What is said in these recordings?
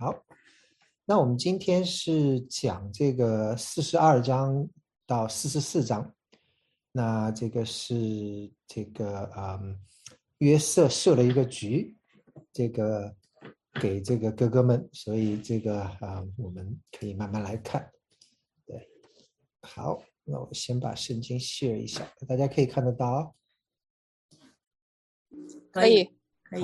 好，那我们今天是讲这个四十二章到四十四章。那这个是这个嗯，约瑟设了一个局，这个给这个哥哥们，所以这个啊，我们可以慢慢来看。对，好，那我先把圣经 share 一下，大家可以看得到。可以，可以。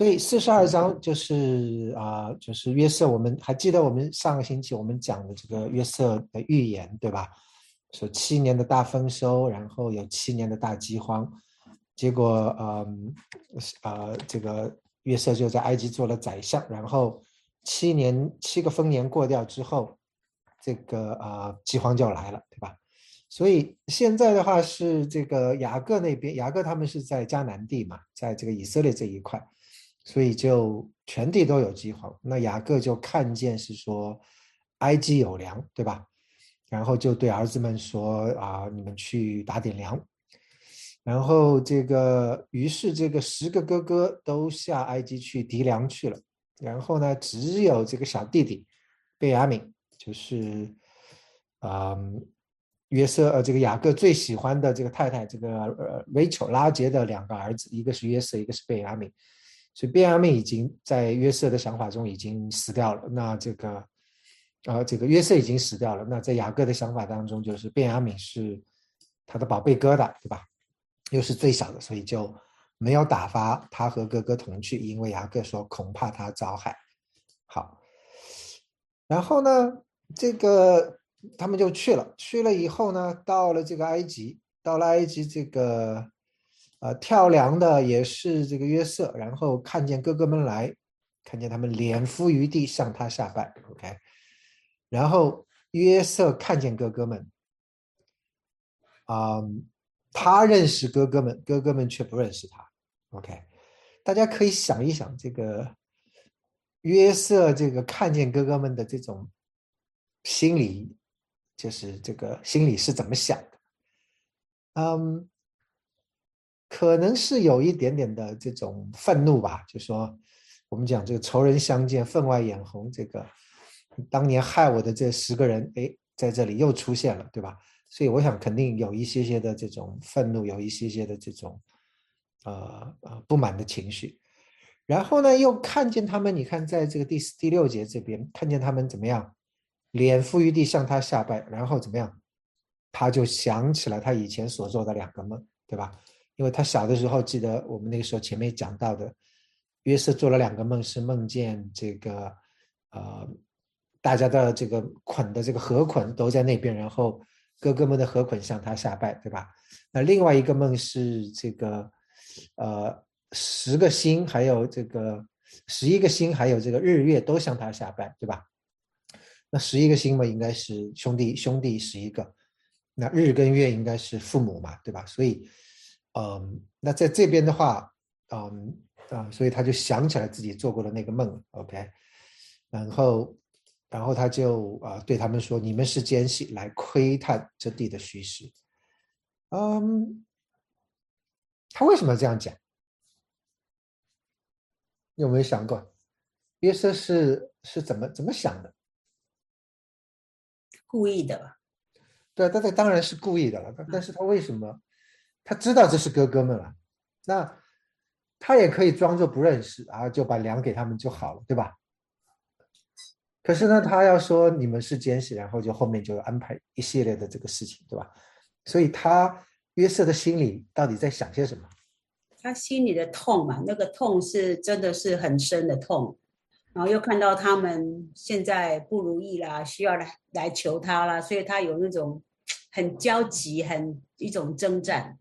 所以四十二章就是啊，就是约瑟。我们还记得我们上个星期我们讲的这个约瑟的预言，对吧？说七年的大丰收，然后有七年的大饥荒，结果嗯呃，这个约瑟就在埃及做了宰相，然后七年七个丰年过掉之后，这个啊饥荒就来了，对吧？所以现在的话是这个雅各那边，雅各他们是在迦南地嘛，在这个以色列这一块，所以就全地都有饥荒。那雅各就看见是说埃及有粮，对吧？然后就对儿子们说啊，你们去打点粮。然后这个于是这个十个哥哥都下埃及去提粮去了。然后呢，只有这个小弟弟贝雅敏，就是嗯。约瑟呃，这个雅各最喜欢的这个太太，这个呃 Rachel 拉杰的两个儿子，一个是约瑟，一个是贝亚敏，所以贝亚敏已经在约瑟的想法中已经死掉了。那这个，呃，这个约瑟已经死掉了。那在雅各的想法当中，就是贝亚敏是他的宝贝疙瘩，对吧？又是最小的，所以就没有打发他和哥哥同去，因为雅各说恐怕他遭害。好，然后呢，这个。他们就去了，去了以后呢，到了这个埃及，到了埃及这个，呃，跳梁的也是这个约瑟，然后看见哥哥们来，看见他们脸伏于地向他下拜，OK，然后约瑟看见哥哥们，啊，他认识哥哥们，哥哥们却不认识他，OK，大家可以想一想，这个约瑟这个看见哥哥们的这种心理。就是这个心里是怎么想的？嗯，可能是有一点点的这种愤怒吧。就说我们讲这个仇人相见，分外眼红。这个当年害我的这十个人，哎，在这里又出现了，对吧？所以我想肯定有一些些的这种愤怒，有一些些的这种呃呃不满的情绪。然后呢，又看见他们，你看在这个第四、第六节这边，看见他们怎么样？脸伏于地向他下拜，然后怎么样？他就想起了他以前所做的两个梦，对吧？因为他小的时候记得我们那个时候前面讲到的，约瑟做了两个梦，是梦见这个呃大家的这个捆的这个河捆都在那边，然后哥哥们的河捆向他下拜，对吧？那另外一个梦是这个呃十个星还有这个十一个星还有这个日月都向他下拜，对吧？那十一个星嘛，应该是兄弟兄弟十一个，那日跟月应该是父母嘛，对吧？所以，嗯，那在这边的话，嗯啊，所以他就想起来自己做过的那个梦，OK，然后，然后他就啊对他们说：“你们是奸细，来窥探这地的虚实。”嗯，他为什么这样讲？有没有想过，约瑟是是怎么怎么想的？故意的吧？对，他这当然是故意的了。但但是他为什么？他知道这是哥哥们了，那他也可以装作不认识啊，就把粮给他们就好了，对吧？可是呢，他要说你们是奸细，然后就后面就安排一系列的这个事情，对吧？所以他约瑟的心里到底在想些什么？他心里的痛嘛，那个痛是真的是很深的痛。然后又看到他们现在不如意啦，需要来来求他啦，所以他有那种很焦急、很一种征战。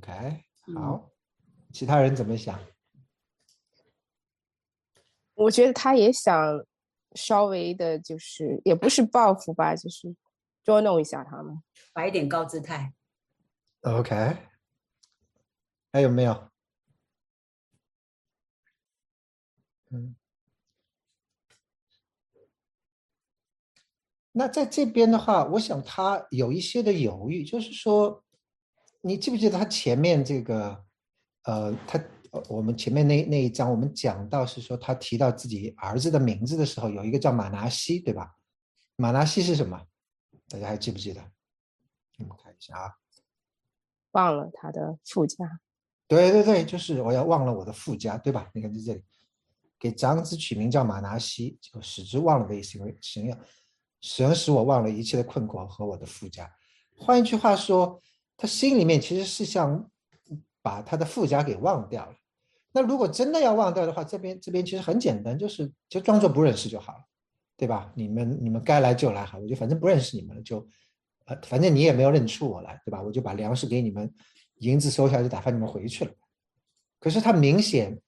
OK，好，其他人怎么想？我觉得他也想稍微的，就是也不是报复吧，就是捉弄一下他们，摆一点高姿态。OK，还有没有？嗯，那在这边的话，我想他有一些的犹豫，就是说，你记不记得他前面这个，呃，他呃，我们前面那那一章我们讲到是说他提到自己儿子的名字的时候，有一个叫马拿西，对吧？马拿西是什么？大家还记不记得？我们看一下啊。忘了他的附加。对对对，就是我要忘了我的附加，对吧？你看在这里，给长子取名叫马拿西，就使之忘了的意思，因为神要神使我忘了一切的困苦和我的附加。换一句话说，他心里面其实是想把他的附加给忘掉了。那如果真的要忘掉的话，这边这边其实很简单，就是就装作不认识就好了。对吧？你们你们该来就来，好，我就反正不认识你们了，就，呃，反正你也没有认出我来，对吧？我就把粮食给你们，银子收下，就打发你们回去了。可是他明显，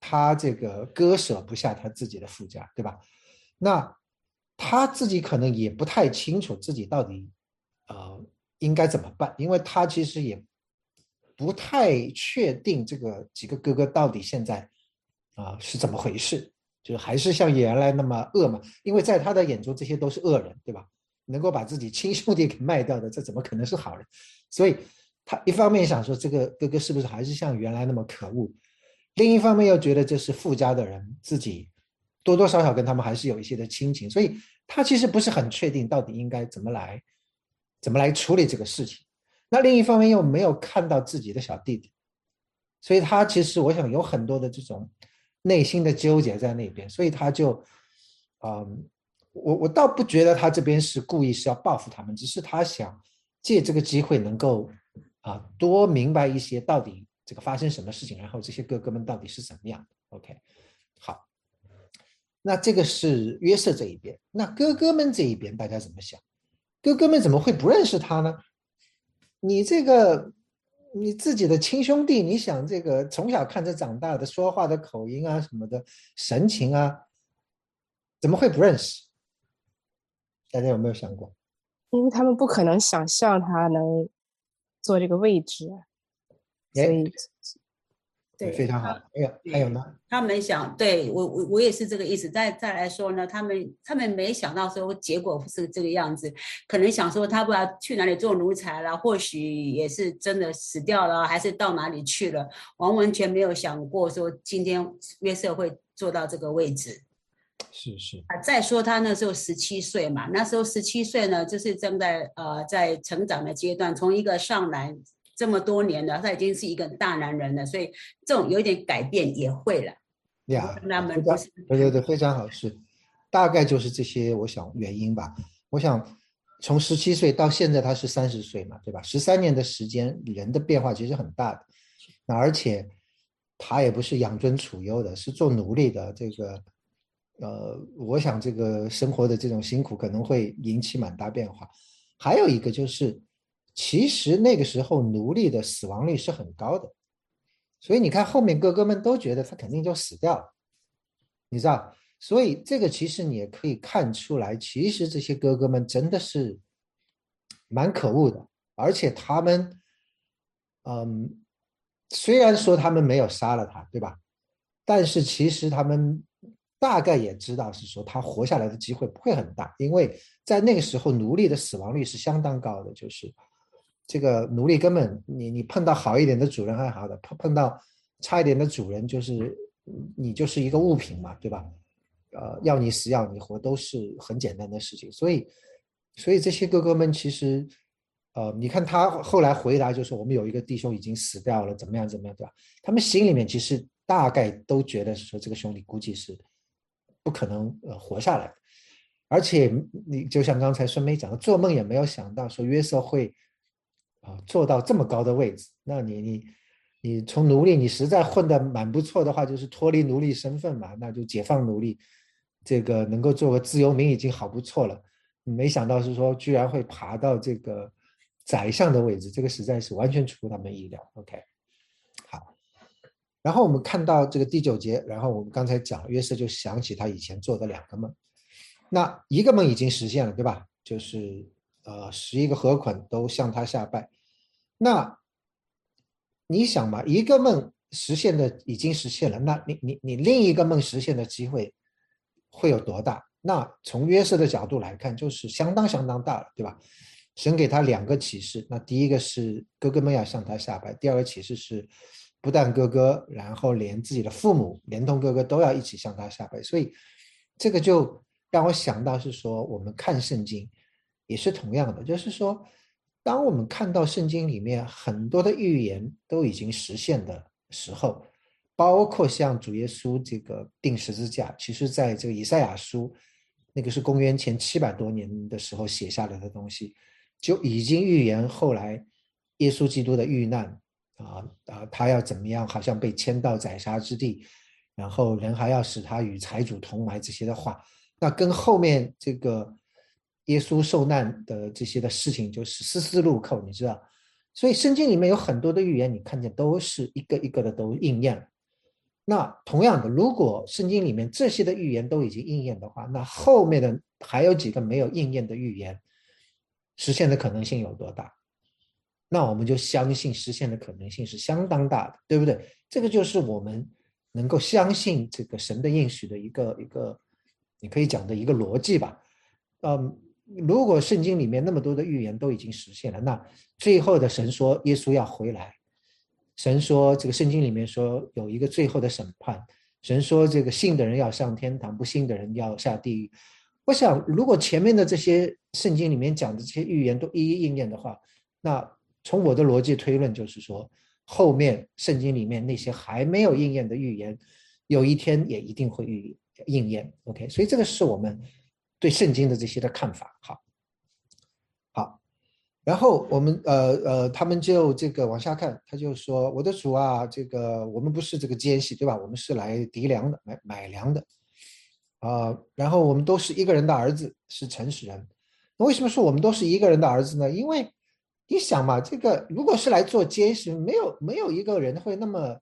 他这个割舍不下他自己的附加，对吧？那他自己可能也不太清楚自己到底，呃，应该怎么办，因为他其实也不太确定这个几个哥哥到底现在，啊，是怎么回事。就是还是像原来那么恶嘛？因为在他的眼中，这些都是恶人，对吧？能够把自己亲兄弟给卖掉的，这怎么可能是好人？所以，他一方面想说这个哥哥是不是还是像原来那么可恶，另一方面又觉得这是富家的人，自己多多少少跟他们还是有一些的亲情，所以他其实不是很确定到底应该怎么来，怎么来处理这个事情。那另一方面又没有看到自己的小弟弟，所以他其实我想有很多的这种。内心的纠结在那边，所以他就，嗯，我我倒不觉得他这边是故意是要报复他们，只是他想借这个机会能够啊多明白一些到底这个发生什么事情，然后这些哥哥们到底是怎么样。OK，好，那这个是约瑟这一边，那哥哥们这一边大家怎么想？哥哥们怎么会不认识他呢？你这个。你自己的亲兄弟，你想这个从小看着长大的，说话的口音啊，什么的神情啊，怎么会不认识？大家有没有想过？因为他们不可能想象他能坐这个位置，所以。对，非常好。还有还有呢？他们想，对我我我也是这个意思。再再来说呢，他们他们没想到说结果是这个样子，可能想说他不知道去哪里做奴才了，或许也是真的死掉了，还是到哪里去了，完完全没有想过说今天约瑟会做到这个位置。是是啊，再说他那时候十七岁嘛，那时候十七岁呢，就是正在呃在成长的阶段，从一个上来。这么多年了，他已经是一个大男人了，所以这种有点改变也会了。呀，他们对对对，非常好，是大概就是这些，我想原因吧。我想从十七岁到现在他是三十岁嘛，对吧？十三年的时间，人的变化其实很大的。那而且他也不是养尊处优的，是做奴隶的。这个呃，我想这个生活的这种辛苦可能会引起蛮大变化。还有一个就是。其实那个时候奴隶的死亡率是很高的，所以你看后面哥哥们都觉得他肯定就死掉了，你知道？所以这个其实你也可以看出来，其实这些哥哥们真的是蛮可恶的，而且他们，嗯，虽然说他们没有杀了他，对吧？但是其实他们大概也知道是说他活下来的机会不会很大，因为在那个时候奴隶的死亡率是相当高的，就是。这个奴隶根本，你你碰到好一点的主人还好的，碰碰到差一点的主人，就是你就是一个物品嘛，对吧？呃，要你死要你活都是很简单的事情。所以，所以这些哥哥们其实，呃，你看他后来回答就是我们有一个弟兄已经死掉了，怎么样怎么样，对吧？他们心里面其实大概都觉得是说这个兄弟估计是不可能呃活下来，而且你就像刚才孙梅讲的，做梦也没有想到说约瑟会。做到这么高的位置，那你你你从奴隶，你实在混得蛮不错的话，就是脱离奴隶身份嘛，那就解放奴隶，这个能够做个自由民已经好不错了。没想到是说居然会爬到这个宰相的位置，这个实在是完全出乎他们意料。OK，好，然后我们看到这个第九节，然后我们刚才讲约瑟就想起他以前做的两个梦，那一个梦已经实现了，对吧？就是。呃，十一个河捆都向他下拜，那你想嘛，一个梦实现的已经实现了，那你你你另一个梦实现的机会会有多大？那从约瑟的角度来看，就是相当相当大了，对吧？神给他两个启示，那第一个是哥哥们要向他下拜，第二个启示是不但哥哥，然后连自己的父母，连同哥哥都要一起向他下拜。所以这个就让我想到是说，我们看圣经也是同样的，就是说，当我们看到圣经里面很多的预言都已经实现的时候，包括像主耶稣这个钉十字架，其实在这个以赛亚书。那个是公元前七百多年的时候写下来的东西，就已经预言后来耶稣基督的遇难啊啊，他要怎么样？好像被迁到宰杀之地，然后人还要使他与财主同埋这些的话，那跟后面这个耶稣受难的这些的事情就是丝丝入扣，你知道？所以圣经里面有很多的预言，你看见都是一个一个的都应验。那同样的，如果圣经里面这些的预言都已经应验的话，那后面的还有几个没有应验的预言，实现的可能性有多大？那我们就相信实现的可能性是相当大的，对不对？这个就是我们能够相信这个神的应许的一个一个，你可以讲的一个逻辑吧。嗯，如果圣经里面那么多的预言都已经实现了，那最后的神说耶稣要回来。神说，这个圣经里面说有一个最后的审判。神说，这个信的人要上天堂，不信的人要下地狱。我想，如果前面的这些圣经里面讲的这些预言都一一应验的话，那从我的逻辑推论就是说，后面圣经里面那些还没有应验的预言，有一天也一定会应应验。OK，所以这个是我们对圣经的这些的看法。好。好然后我们呃呃，他们就这个往下看，他就说：“我的主啊，这个我们不是这个奸细，对吧？我们是来敌粮的，买买粮的，啊。然后我们都是一个人的儿子，是诚实人。那为什么说我们都是一个人的儿子呢？因为你想嘛，这个如果是来做奸细，没有没有一个人会那么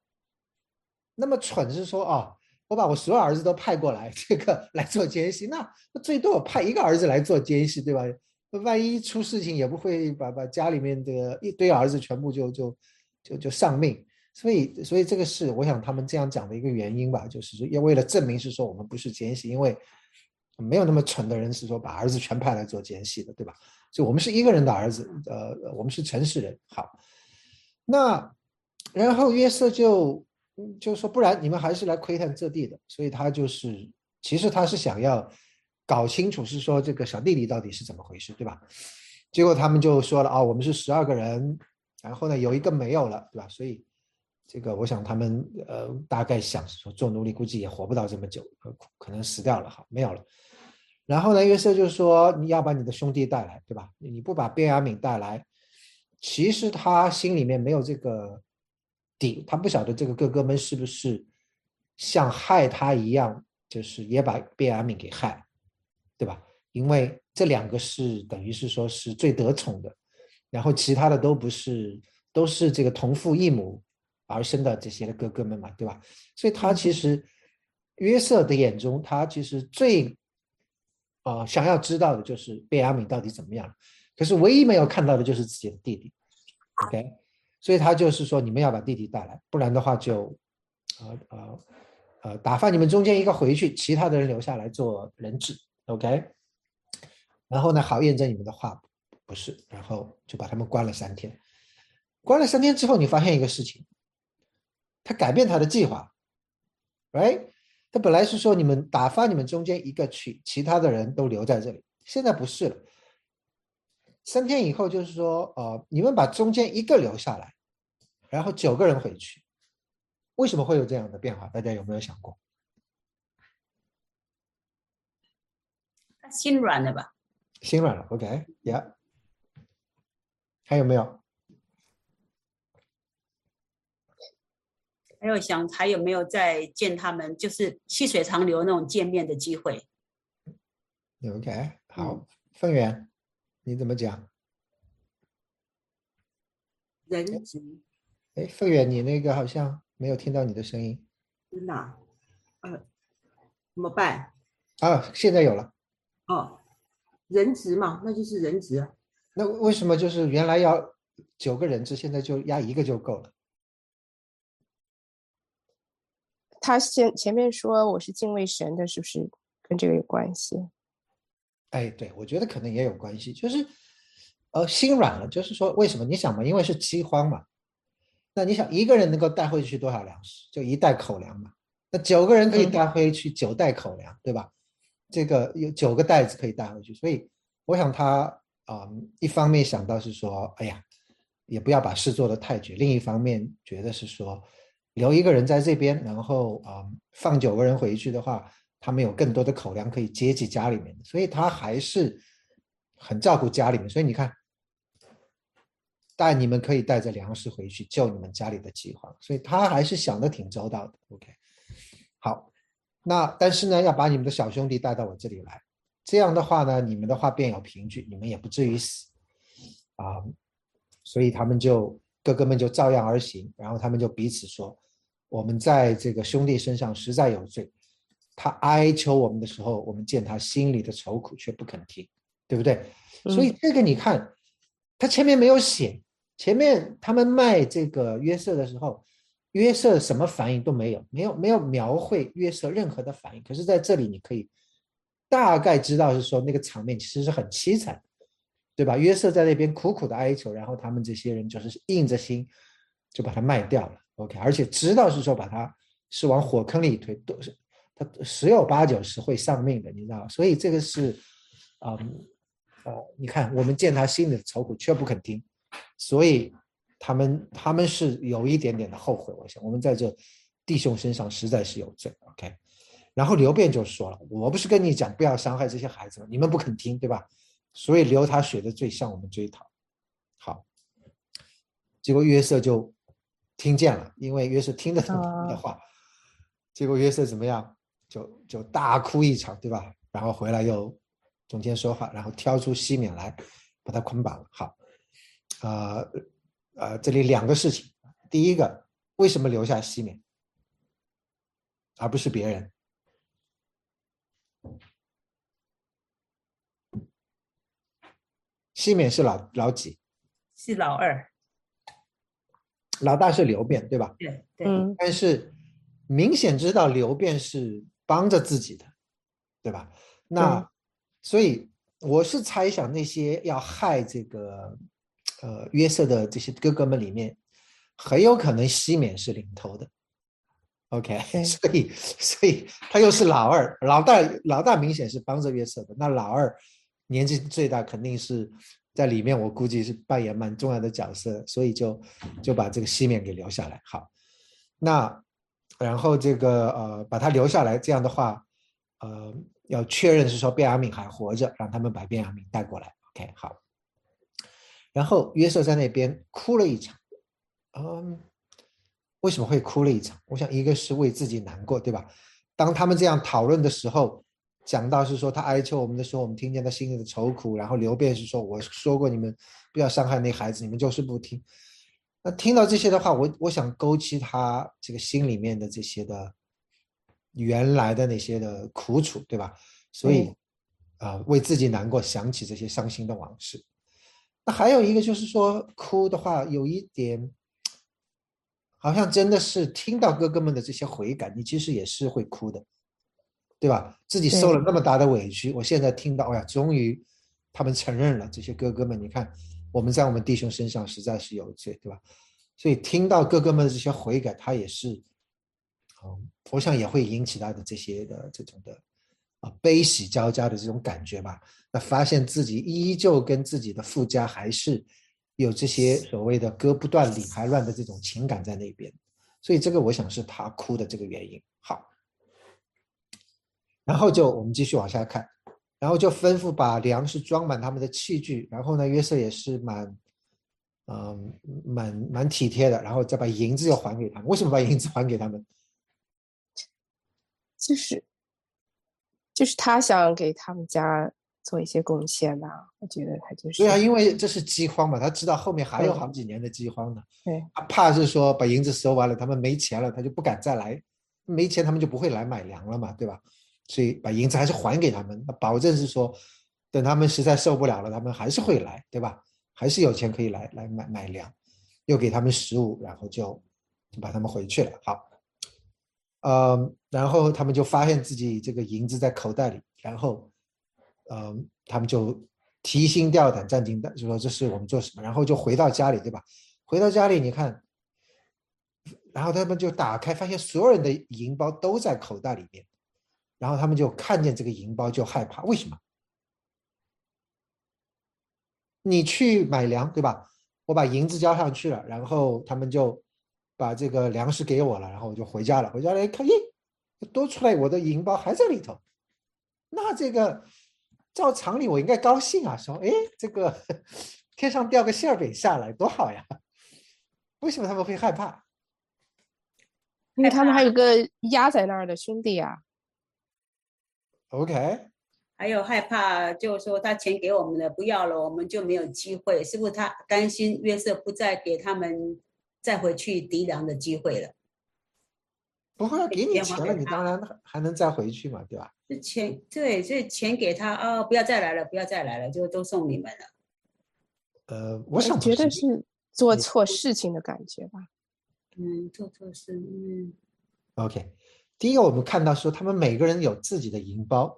那么蠢，是说啊，我把我所有儿子都派过来，这个来做奸细，那那最多我派一个儿子来做奸细，对吧？”万一出事情，也不会把把家里面的一堆儿子全部就就就就丧命，所以所以这个是我想他们这样讲的一个原因吧，就是说要为了证明是说我们不是奸细，因为没有那么蠢的人是说把儿子全派来做奸细的，对吧？所以我们是一个人的儿子，呃，我们是诚实人。好，那然后约瑟就就是说，不然你们还是来窥探这地的，所以他就是其实他是想要。搞清楚是说这个小弟弟到底是怎么回事，对吧？结果他们就说了啊，我们是十二个人，然后呢有一个没有了，对吧？所以这个我想他们呃大概想说做奴隶估计也活不到这么久，可能死掉了哈，没有了。然后呢约瑟就说你要把你的兄弟带来，对吧？你不把便雅悯带来，其实他心里面没有这个底，他不晓得这个哥哥们是不是像害他一样，就是也把贝雅敏给害。对吧？因为这两个是等于是说是最得宠的，然后其他的都不是，都是这个同父异母而生的这些的哥哥们嘛，对吧？所以他其实约瑟的眼中，他其实最啊想要知道的就是贝雅敏到底怎么样，可是唯一没有看到的就是自己的弟弟。OK，所以他就是说你们要把弟弟带来，不然的话就呃呃呃打发你们中间一个回去，其他的人留下来做人质。OK，然后呢，好验证你们的话不是，然后就把他们关了三天。关了三天之后，你发现一个事情，他改变他的计划，Right？他本来是说你们打发你们中间一个去，其他的人都留在这里，现在不是了。三天以后就是说，呃，你们把中间一个留下来，然后九个人回去。为什么会有这样的变化？大家有没有想过？心软了吧？心软了，OK，Yeah。还有没有？还有想还有没有再见他们？就是细水长流那种见面的机会。OK，好，凤元，你怎么讲？人质。哎，凤远，你那个好像没有听到你的声音。真的？呃，怎么办？啊，现在有了。哦，人质嘛，那就是人质啊。那为什么就是原来要九个人质，现在就压一个就够了？他先前面说我是敬畏神的，是不是跟这个有关系？哎，对，我觉得可能也有关系，就是呃心软了，就是说为什么？你想嘛，因为是饥荒嘛。那你想一个人能够带回去多少粮食？就一袋口粮嘛。那九个人可以嗯带回去九袋口粮，对吧？这个有九个袋子可以带回去，所以我想他啊、一方面想到是说，哎呀，也不要把事做得太绝；另一方面觉得是说，留一个人在这边，然后啊、放九个人回去的话，他们有更多的口粮可以接济家里面，所以他还是很照顾家里面。所以你看，但你们可以带着粮食回去救你们家里的饥荒，所以他还是想的挺周到的。OK，好，那但是呢，要把你们的小兄弟带到我这里来，这样的话呢，你们的话便有凭据，你们也不至于死啊。所以他们就哥哥们就照样而行，然后他们就彼此说：“我们在这个兄弟身上实在有罪。他哀求我们的时候，我们见他心里的愁苦，却不肯听，对不对？所以这个你看，他前面没有写，前面他们卖这个约瑟的时候，约瑟什么反应都没有，没有没有描绘约瑟任何的反应。可是在这里，你可以大概知道是说那个场面其实是很凄惨，对吧？约瑟在那边苦苦的哀求，然后他们这些人就是硬着心就把他卖掉了。OK，而且知道是说把他是往火坑里推，都是他十有八九是会丧命的，你知道吗？所以这个是，嗯，呃，你看我们见他心里的愁苦，却不肯听，所以他们他们是有一点点的后悔。我想我们在这弟兄身上实在是有罪。OK，然后刘辩就说了：“我不是跟你讲不要伤害这些孩子吗？你们不肯听，对吧？所以流他血的罪向我们追讨。”好，结果约瑟就听见了，因为约瑟听得懂的啊话。结果约瑟怎么样？就就大哭一场，对吧？然后回来又中间说话，然后挑出西缅来把他捆绑了。好，呃呃，这里两个事情，第一个，为什么留下西缅，而不是别人？西缅是老老几？是老二，老大是刘辩，对吧？对对，嗯但是明显知道刘辩是帮着自己的，对吧？那所以我是猜想那些要害这个呃约瑟的这些哥哥们里面，很有可能西缅是领头的。OK，所以所以他又是老二，老大老大明显是帮着约瑟的，那老二年纪最大，肯定是在里面，我估计是扮演蛮重要的角色，所以就就把这个西缅给留下来。好，那然后这个呃把他留下来，这样的话，呃要确认是说卞雅敏还活着，让他们把卞雅敏带过来。OK，好。然后约瑟在那边哭了一场，嗯，为什么会哭了一场？我想一个是为自己难过，对吧？当他们这样讨论的时候，讲到是说他哀求我们的时候，我们听见他心里的愁苦，然后刘辩是说我说过你们不要伤害那孩子，你们就是不听。那听到这些的话，我我想勾起他这个心里面的这些的原来的那些的苦楚，对吧？所以啊、为自己难过，想起这些伤心的往事。那还有一个就是说，哭的话有一点，好像真的是听到哥哥们的这些悔改，你其实也是会哭的，对吧？自己受了那么大的委屈，我现在听到，哎呀，终于他们承认了，这些哥哥们，你看我们在我们弟兄身上实在是有罪，对吧？所以听到哥哥们的这些悔改，他也是，嗯，我想也会引起他的这些的这种的啊悲喜交加的这种感觉吧。那发现自己依旧跟自己的父家还是有这些所谓的割不断理还乱的这种情感在那边，所以这个我想是他哭的这个原因。好，然后就我们继续往下看，然后就吩咐把粮食装满他们的器具，然后呢，约瑟也是蛮，嗯、蛮蛮体贴的，然后再把银子又还给他们。为什么把银子还给他们？就是就是他想给他们家做一些贡献吧，我觉得他就是对啊，因为这是饥荒嘛，他知道后面还有好几年的饥荒呢。对他怕是说把银子收完了，他们没钱了，他就不敢再来，没钱他们就不会来买粮了嘛，对吧？所以把银子还是还给他们，那保证是说，等他们实在受不了了，他们还是会来，对吧？还是有钱可以来来买买粮，又给他们食物，然后就就把他们回去了。好，呃，然后他们就发现自己这个银子在口袋里，然后，嗯、他们就提心吊胆、战惊的，就说这是我们做什么，然后就回到家里，对吧？回到家里，你看然后他们就打开，发现所有人的银包都在口袋里面，然后他们就看见这个银包就害怕，为什么？你去买粮对吧？我把银子交上去了，然后他们就把这个粮食给我了，然后我就回家了。回家了一看，咦，多出来我的银包还在里头，那这个照常理我应该高兴啊，说哎，这个 天上掉个馅饼下来多好呀。为什么他们会害怕？因为他们还有个压在那儿的兄弟啊。OK，还有害怕，就是说他钱给我们了，不要了，我们就没有机会，是不是他担心约瑟不再给他们再回去敌粮的机会了？不会啊给你钱钱了，你当然还还能再回去嘛，对吧？这钱对，这钱给他啊、不要再来了，不要再来了，就都送你们了。呃，我想不觉得是是做你错事情的感觉吧。嗯，做错事，嗯，OK，第一个我们看到说他们每个人有自己的银包，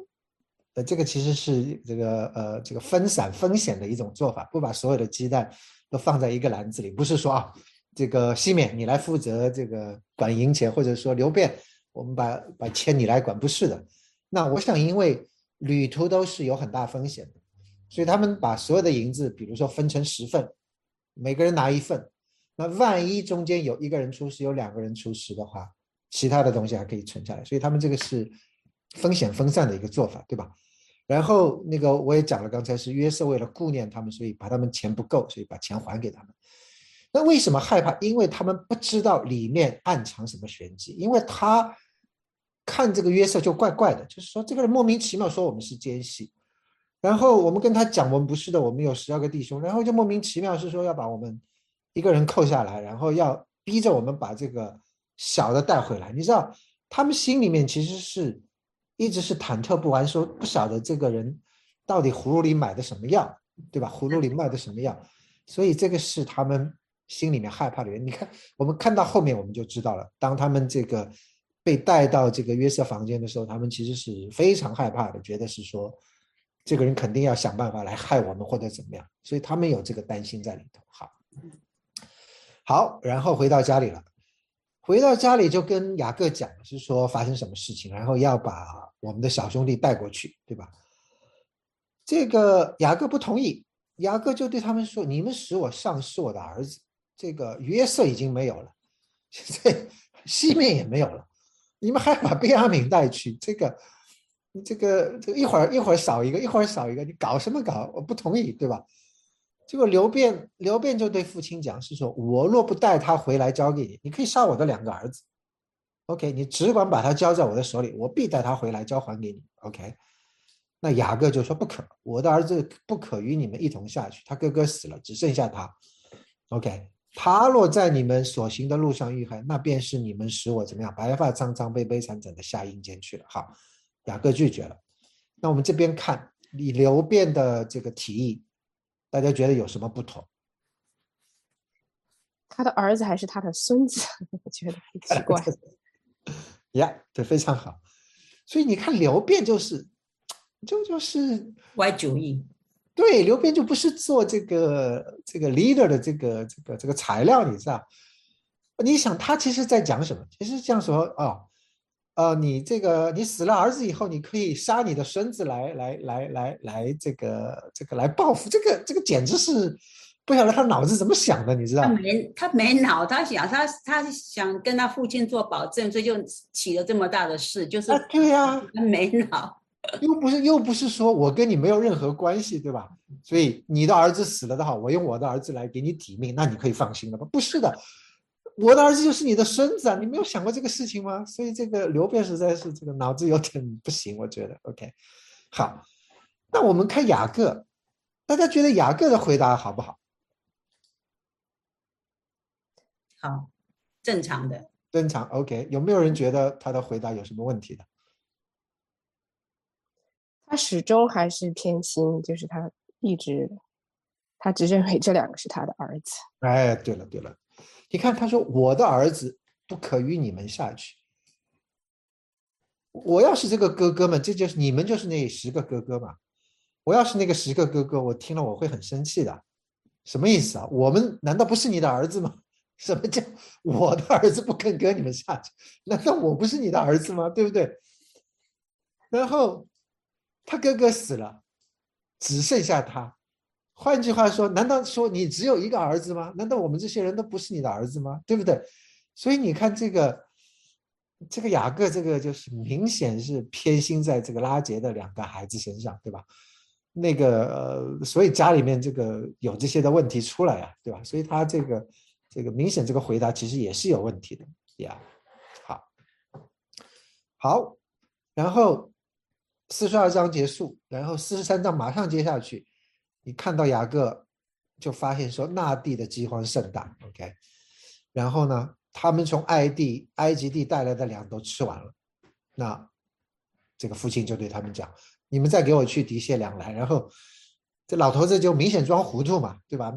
呃，这个其实是这个呃这个分散风险的一种做法，不把所有的鸡蛋都放在一个篮子里，不是说啊这个西缅你来负责这个管银钱，或者说刘辩我们把把钱你来管，不是的。那我想因为旅途都是有很大风险的，所以他们把所有的银子，比如说分成十份，每个人拿一份。那万一中间有一个人出事，有两个人出事的话，其他的东西还可以存下来。所以他们这个是风险分散的一个做法，对吧？然后那个我也讲了，刚才是约瑟为了顾念他们，所以把他们钱不够，所以把钱还给他们。那为什么害怕？因为他们不知道里面暗藏什么玄机，因为他看这个约瑟就怪怪的，就是说这个人莫名其妙说我们是奸细，然后我们跟他讲我们不是的，我们有十二个弟兄，然后就莫名其妙是说要把我们一个人扣下来，然后要逼着我们把这个小的带回来。你知道，他们心里面其实是一直是忐忑不安，说不晓得这个人到底葫芦里买的什么药，对吧？葫芦里卖的什么药？所以这个是他们心里面害怕的原因。你看，我们看到后面我们就知道了，当他们这个被带到这个约瑟房间的时候，他们其实是非常害怕的，觉得是说这个人肯定要想办法来害我们或者怎么样，所以他们有这个担心在里头。好，好，然后回到家里了。回到家里就跟雅各讲，是说发生什么事情，然后要把我们的小兄弟带过去，对吧？这个雅各不同意，雅各就对他们说：“你们使我丧失我的儿子，这个约瑟已经没有了，现 在西面也没有了，你们还把贝亚敏带去，这个，这个，这个一会儿一会儿少一个，一会儿少一个，你搞什么搞？我不同意，对吧？”结果刘辩刘辩就对父亲讲，是说我若不带他回来交给你，你可以杀我的两个儿子。OK，你只管把他交在我的手里，我必带他回来交还给你。OK，那雅各就说不可，我的儿子不可与你们一同下去，他哥哥死了，只剩下他。OK，他若在你们所行的路上遇害，那便是你们使我怎么样，白发苍苍、悲悲惨惨的下阴间去了。好，雅各拒绝了。那我们这边看以刘辩的这个提议。大家觉得有什么不同？他的儿子还是他的孙子？我觉得很奇怪。呀，对，非常好。所以你看，刘辩就是，就就是歪主意。对，刘辩就不是做这个这个 leader 的这个这个这个材料，你知道？你想他其实在讲什么？其实这样说哦，呃，你这个你死了儿子以后，你可以杀你的孙子来来来来来这个这个来报复，这个这个简直是不晓得他脑子怎么想的，你知道？他没他没脑，他想他他想跟他父亲做保证，所以就起了这么大的事，就是啊，对呀、他没脑。又不是又不是说我跟你没有任何关系，对吧？所以你的儿子死了的话，我用我的儿子来给你抵命，那你可以放心了吧？不是的，我的儿子就是你的孙子啊！你没有想过这个事情吗？所以这个刘辩实在是这个脑子有点不行，我觉得。OK，好，那我们看雅各，大家觉得雅各的回答好不好？好，正常的。正常。OK，有没有人觉得他的回答有什么问题的？他始终还是偏心，就是他一直，他只认为这两个是他的儿子。哎，对了对了，你看他说我的儿子不可与你们下去。我要是这个哥哥们，这就是你们就是那十个哥哥嘛。我要是那个十个哥哥，我听了我会很生气的。什么意思啊？我们难道不是你的儿子吗？什么叫我的儿子不肯跟你们下去？难道我不是你的儿子吗？对不对？然后他哥哥死了，只剩下他。换句话说，难道说你只有一个儿子吗？难道我们这些人都不是你的儿子吗？对不对？所以你看这个，这个雅各，这个就是明显是偏心在这个拉杰的两个孩子身上，对吧？那个呃，所以家里面这个有这些的问题出来啊，对吧？所以他这个这个明显这个回答其实也是有问题的呀。好，好，然后四十二章结束，然后四十三章马上接下去。你看到雅各，就发现说那地的饥荒甚大，OK，然后呢，他们从埃地、埃及地带来的粮都吃完了，那这个父亲就对他们讲：“你们再给我去提些粮来。”然后这老头子就明显装糊涂嘛，对吧？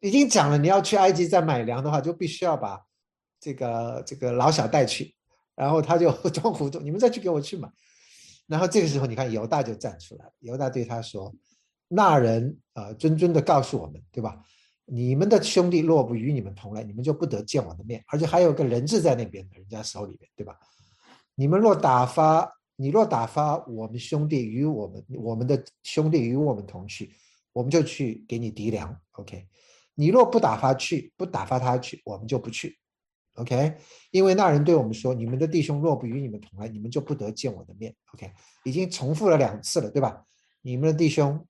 已经讲了你要去埃及再买粮的话，就必须要把这个这个老小带去，然后他就 装糊涂：“你们再去给我去买。”然后这个时候，你看犹大就站出来了，犹大对他说。那人啊，谆谆的告诉我们，对吧？你们的兄弟若不与你们同来，你们就不得见我的面，而且还有个人质在那边人家手里面，对吧？你们若打发，你若打发我们兄弟与我们，我们的兄弟与我们同去，我们就去给你敌粮，OK？你若不打发去，不打发他去，我们就不去，OK？因为那人对我们说，你们的弟兄若不与你们同来，你们就不得见我的面，OK？已经重复了两次了，对吧？你们的弟兄。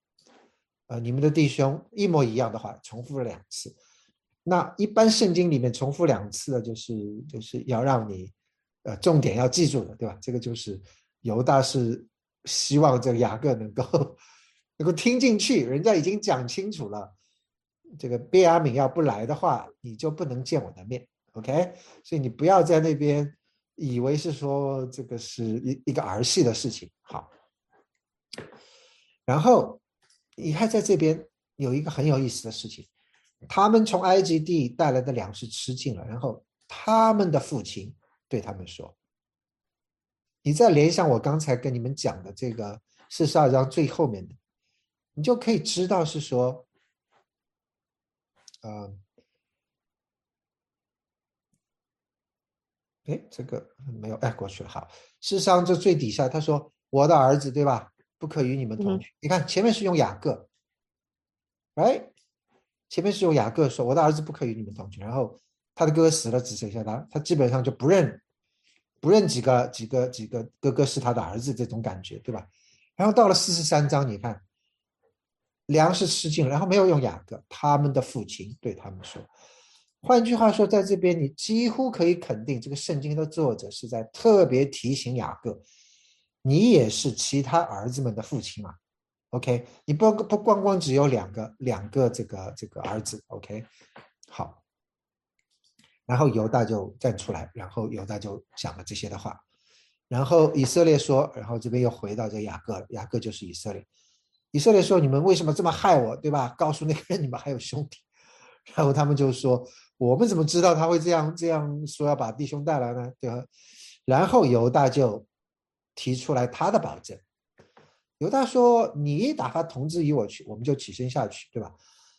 呃，你们的弟兄一模一样的话，重复了两次。那一般圣经里面重复两次的，就是就是要让你，呃，重点要记住的，对吧？这个就是犹大是希望这个雅各能够 能够听进去，人家已经讲清楚了，这个贝亚敏要不来的话，你就不能见我的面，OK？所以你不要在那边以为是说这个是一一个儿戏的事情，好，然后。你看，在这边有一个很有意思的事情，他们从埃及地带来的粮食吃尽了，然后他们的父亲对他们说：“你再联想我刚才跟你们讲的这个四十二章最后面的，你就可以知道是说，嗯，哎，这个没有哎，过去了。好，事实上这最底下他说我的儿子，对吧？”不可与你们同去。你看前面是用雅各，right？前面是用雅各说我的儿子不可与你们同去。然后他的哥哥死了，只剩下他，他基本上就不认不认几个几个几个哥哥是他的儿子这种感觉，对吧？然后到了四十三章，你看粮食吃尽了，然后没有用雅各，他们的父亲对他们说。换句话说，在这边你几乎可以肯定，这个圣经的作者是在特别提醒雅各。你也是其他儿子们的父亲嘛？OK，你不不光光只有两个两个这个这个儿子，OK，好。然后犹大就站出来，然后犹大就讲了这些的话。然后以色列说，然后这边又回到这雅各，雅各就是以色列。以色列说：“你们为什么这么害我？对吧？告诉那个人你们还有兄弟。”然后他们就说：“我们怎么知道他会这样这样说要把弟兄带来呢？对吧？”然后犹大就。提出来他的保证，犹大说：“你打发同志与我去，我们就起身下去，对吧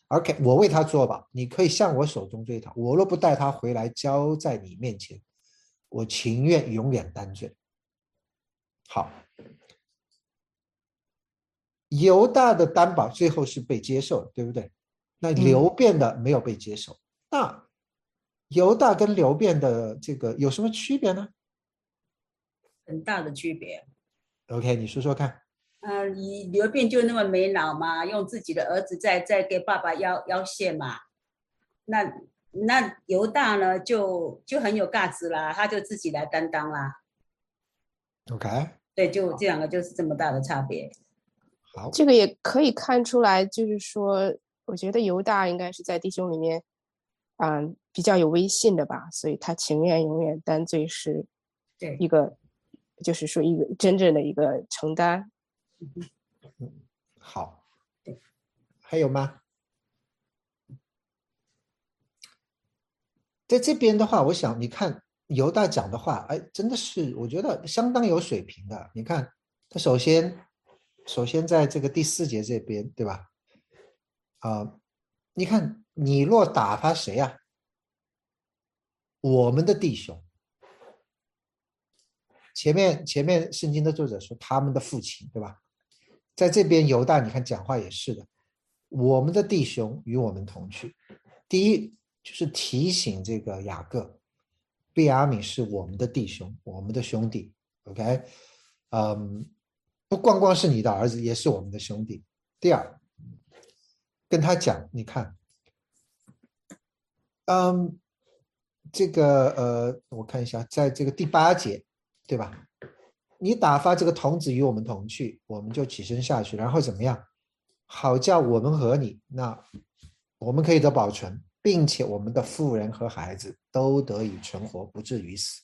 ？OK，我为他做保，你可以向我手中追讨。我若不带他回来交在你面前，我情愿永远担罪。”好，犹大的担保最后是被接受，对不对？那刘辩的没有被接受。那犹大跟刘辩的这个有什么区别呢？很大的区别。OK，你说说看。嗯，你刘辩就那么没脑吗？用自己的儿子在在给爸爸要要线嘛？那那犹大呢？就就很有价值啦，他就自己来担当啦。OK。对，就这两个就是这么大的差别。好，这个也可以看出来，就是说，我觉得犹大应该是在弟兄里面，嗯，比较有威信的吧，所以他情愿永远担罪是，对一个。就是说，一个真正的一个承担。好，还有吗？在这边的话，我想你看犹大讲的话，哎，真的是我觉得相当有水平的。你看，他首先，首先在这个第四节这边，对吧？啊，你看，你若打发谁呀？我们的弟兄。前面前面圣经的作者说他们的父亲，对吧？在这边犹大，你看讲话也是的，我们的弟兄与我们同去。第一就是提醒这个雅各，贝亚米是我们的弟兄，我们的兄弟。OK，嗯，不光光是你的儿子，也是我们的兄弟。第二，跟他讲，你看，嗯，这个呃，我看一下，在这个第八节。对吧？你打发这个童子与我们同去，我们就起身下去，然后怎么样？好叫我们和你，那我们可以得保存，并且我们的妇人和孩子都得以存活，不至于死。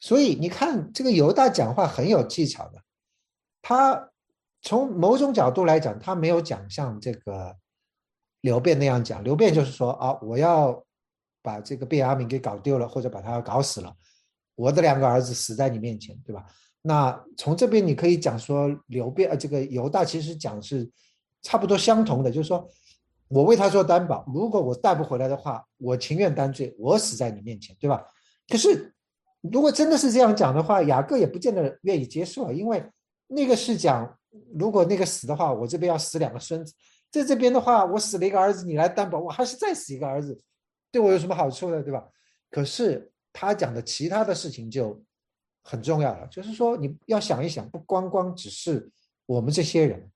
所以你看，这个犹大讲话很有技巧的。他从某种角度来讲，他没有讲像这个刘辩那样讲。刘辩就是说啊，我要把这个贝阿敏给搞丢了，或者把他搞死了。我的两个儿子死在你面前，对吧？那从这边你可以讲说，刘辩呃，这个犹大其实讲是差不多相同的，就是说我为他做担保，如果我带不回来的话，我情愿担罪，我死在你面前，对吧？可是如果真的是这样讲的话，雅各也不见得愿意接受，因为那个是讲如果那个死的话，我这边要死两个孙子，在这边的话，我死了一个儿子，你来担保，我还是再死一个儿子，对我有什么好处呢？对吧？可是。他讲的其他的事情就很重要了，就是说你要想一想，不光光只是我们这些人，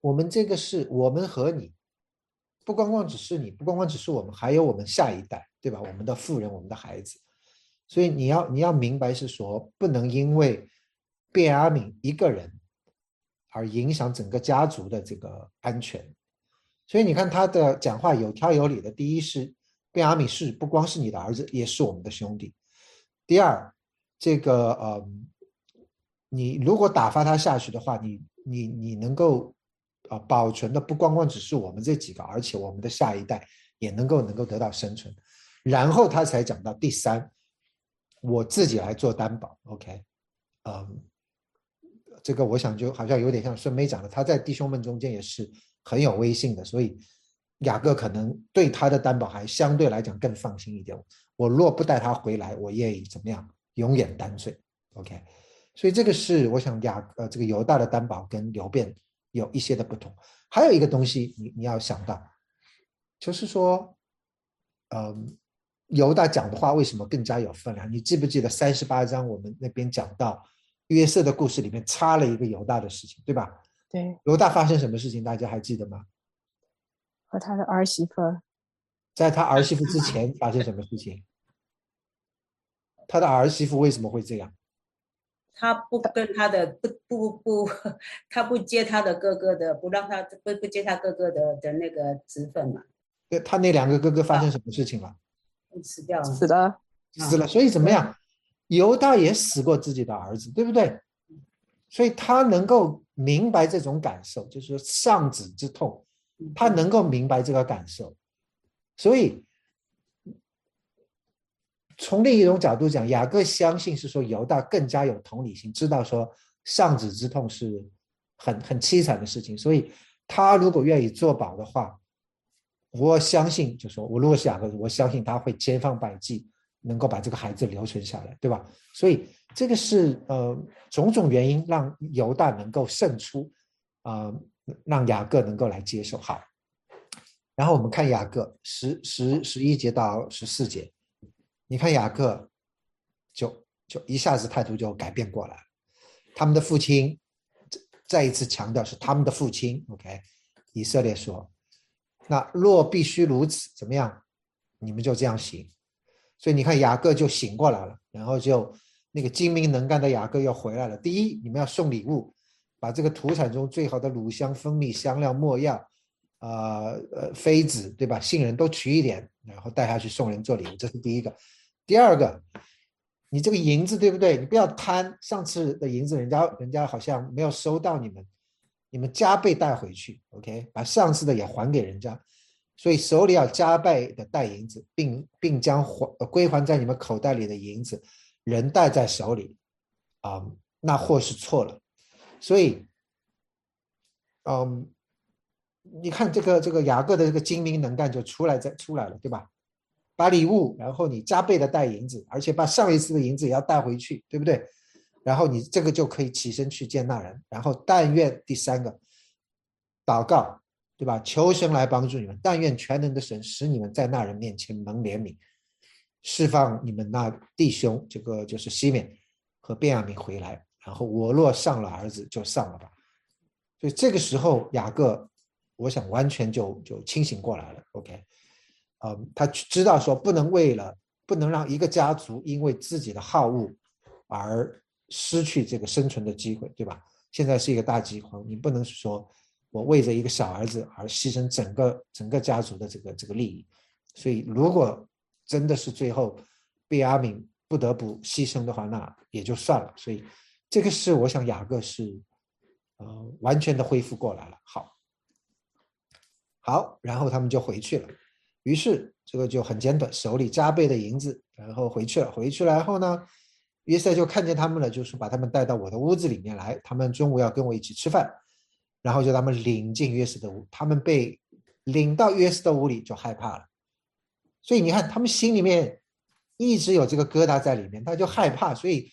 我们这个是我们和你，不光光只是你，不光光只是我们，还有我们下一代，对吧？我们的富人，我们的孩子，所以你要你要明白是说，不能因为卞阿敏一个人而影响整个家族的这个安全。所以你看他的讲话有条有理的，第一是。贝阿米是不光是你的儿子，也是我们的兄弟。第二，这个呃，你如果打发他下去的话，你你你能够啊保存的不光光只是我们这几个，而且我们的下一代也能够能够得到生存。然后他才讲到第三，我自己来做担保。OK，嗯，这个我想就好像有点像孙梅讲的，他在弟兄们中间也是很有威信的，所以。雅各可能对他的担保还相对来讲更放心一点。我若不带他回来，我愿意怎么样？永远担罪。OK，所以这个是我想雅呃这个犹大的担保跟刘辩有一些的不同。还有一个东西你你要想到，就是说，嗯，犹大讲的话为什么更加有分量？你记不记得三十八章我们那边讲到约瑟的故事里面插了一个犹大的事情，对吧？对，犹大发生什么事情？大家还记得吗？和他的儿媳妇，在他儿媳妇之 前发生什么事情？他的儿媳妇为什么会这样？他不跟他的不不不，他不接他的哥哥的，不让他不不接他哥哥的的那个职分嘛？对，他那两个哥哥发生什么事情了？死掉了，死了，死了。所以怎么样？犹大也死过自己的儿子，对不对？所以他能够明白这种感受，就是丧子之痛。他能够明白这个感受，所以从另一种角度讲，雅各相信是说犹大更加有同理心，知道说丧子之痛是很很凄惨的事情，所以他如果愿意做保的话，我相信就说我如果是雅各，我相信他会千方百计能够把这个孩子留存下来，对吧？所以这个是呃种种原因让犹大能够胜出啊。让雅各能够来接受好，然后我们看雅各十十十一节到十四节，你看雅各就就一下子态度就改变过来，他们的父亲再一次强调是他们的父亲，OK，以色列说，那若必须如此，怎么样，你们就这样行，所以你看雅各就醒过来了，然后就那个精明能干的雅各又回来了。第一，你们要送礼物。把这个土产中最好的乳香、蜂蜜、香料、墨药，啊呃妃子，对吧？杏仁都取一点，然后带下去送人做礼物，这是第一个。第二个，你这个银子对不对？你不要贪，上次的银子人家人家好像没有收到你们，你们加倍带回去，OK？把上次的也还给人家，所以手里要加倍的带银子，并并将还归还在你们口袋里的银子，人带在手里，啊，那货是错了。所以，嗯，你看这个这个雅各的这个精明能干就出来在出来了，对吧？把礼物，然后你加倍的带银子，而且把上一次的银子也要带回去，对不对？然后你这个就可以起身去见那人，然后但愿第三个祷告，对吧？求神来帮助你们，但愿全能的神使你们在那人面前蒙怜悯，释放你们那弟兄，这个就是西缅和便雅悯回来。然后我若上了儿子，就上了吧。所以这个时候雅各，我想完全就就清醒过来了。OK，嗯，他知道说不能为了不能让一个家族因为自己的好恶而失去这个生存的机会，对吧？现在是一个大饥荒，你不能说我为着一个小儿子而牺牲整个整个家族的这个这个利益。所以如果真的是最后贝阿敏不得不牺牲的话，那也就算了。所以这个是我想雅各是。呃，完全的恢复过来了。好，好，然后他们就回去了。于是这个就很简短，手里加倍的银子，然后回去了。回去了然后呢，约瑟就看见他们了，就是把他们带到我的屋子里面来。他们中午要跟我一起吃饭，然后就他们领进约瑟的屋。他们被领到约瑟的屋里就害怕了。所以你看，他们心里面一直有这个疙瘩在里面，他就害怕，所以。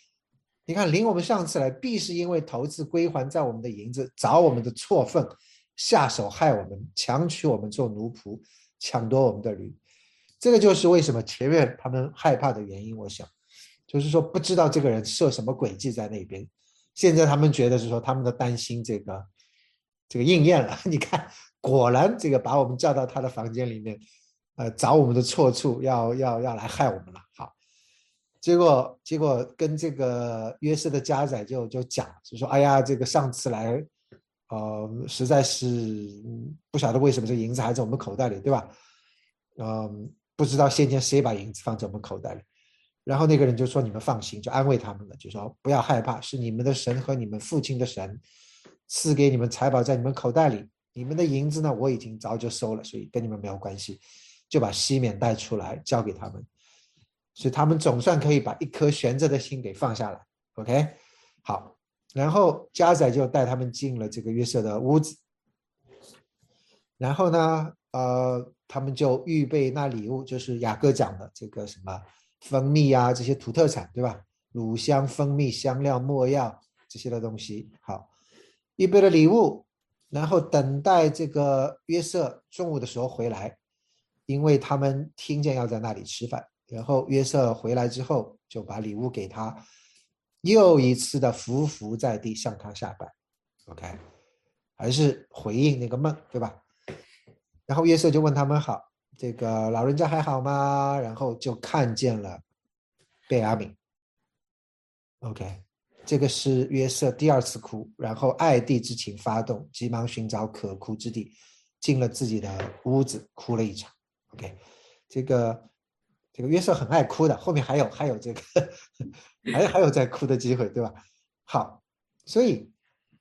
你看，领我们上次来，必是因为投资归还在我们的银子，找我们的错缝，下手害我们，强取我们做奴仆，抢夺我们的驴。这个就是为什么前面他们害怕的原因。我想，就是说不知道这个人设什么诡计在那边。现在他们觉得是说他们的担心，这个这个应验了。你看，果然这个把我们叫到他的房间里面，呃，找我们的错处，要要要来害我们了。结果，结果跟这个约瑟的家仔就就讲，就说：“哎呀，这个上次来，呃，实在是不晓得为什么这银子还在我们口袋里，对吧？嗯，不知道先前谁把银子放在我们口袋里。然后那个人就说：‘你们放心，就安慰他们了，就说不要害怕，是你们的神和你们父亲的神赐给你们财宝在你们口袋里。你们的银子呢，我已经早就收了，所以跟你们没有关系。’就把西缅带出来交给他们。”所以他们总算可以把一颗悬着的心给放下来，OK，好，然后加仔就带他们进了这个约瑟的屋子，然后呢，呃，他们就预备那礼物，就是雅各讲的这个什么蜂蜜啊，这些土特产，对吧？乳香、蜂蜜、香料、墨药这些的东西，好，预备了礼物，然后等待这个约瑟中午的时候回来，因为他们听见要在那里吃饭。然后约瑟回来之后，就把礼物给他，又一次的伏伏在地向他下拜，OK，还是回应那个梦，对吧？然后约瑟就问他们好，这个老人家还好吗？然后就看见了贝阿敏，OK，这个是约瑟第二次哭，然后爱弟之情发动，急忙寻找可哭之地，进了自己的屋子哭了一场，OK，这个。这个约瑟很爱哭的，后面还有还有这个，还还有在哭的机会，对吧？好，所以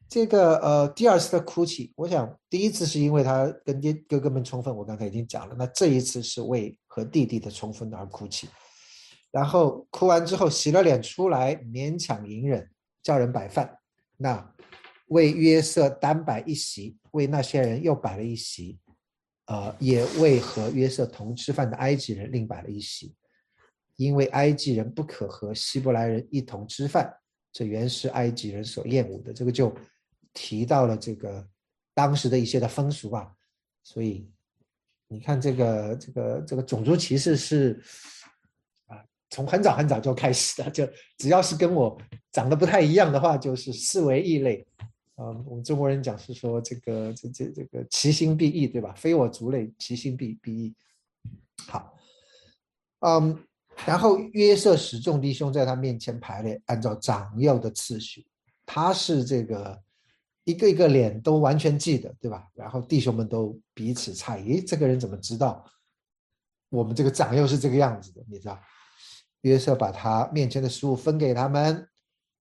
这个呃第二次的哭泣，我想第一次是因为他跟爹哥哥们重逢，我刚才已经讲了，那这一次是为和弟弟的重逢而哭泣，然后哭完之后洗了脸出来，勉强隐忍，叫人摆饭，那为约瑟单摆一席，为那些人又摆了一席。呃，也为和约瑟同吃饭的埃及人另摆了一席，因为埃及人不可和希伯来人一同吃饭，这原是埃及人所厌恶的。这个就提到了这个当时的一些的风俗吧。所以你看，这个这个这个种族歧视是啊，从很早很早就开始的，就只要是跟我长得不太一样的话，就是视为异类。啊，我们中国人讲是说这个这这这个其心必异，对吧？非我族类，其心必必异。好，嗯，然后约瑟使众弟兄在他面前排列，按照长幼的次序。他是这个一个一个脸都完全记得，对吧？然后弟兄们都彼此诧异，这个人怎么知道我们这个长幼是这个样子的？你知道？约瑟把他面前的食物分给他们，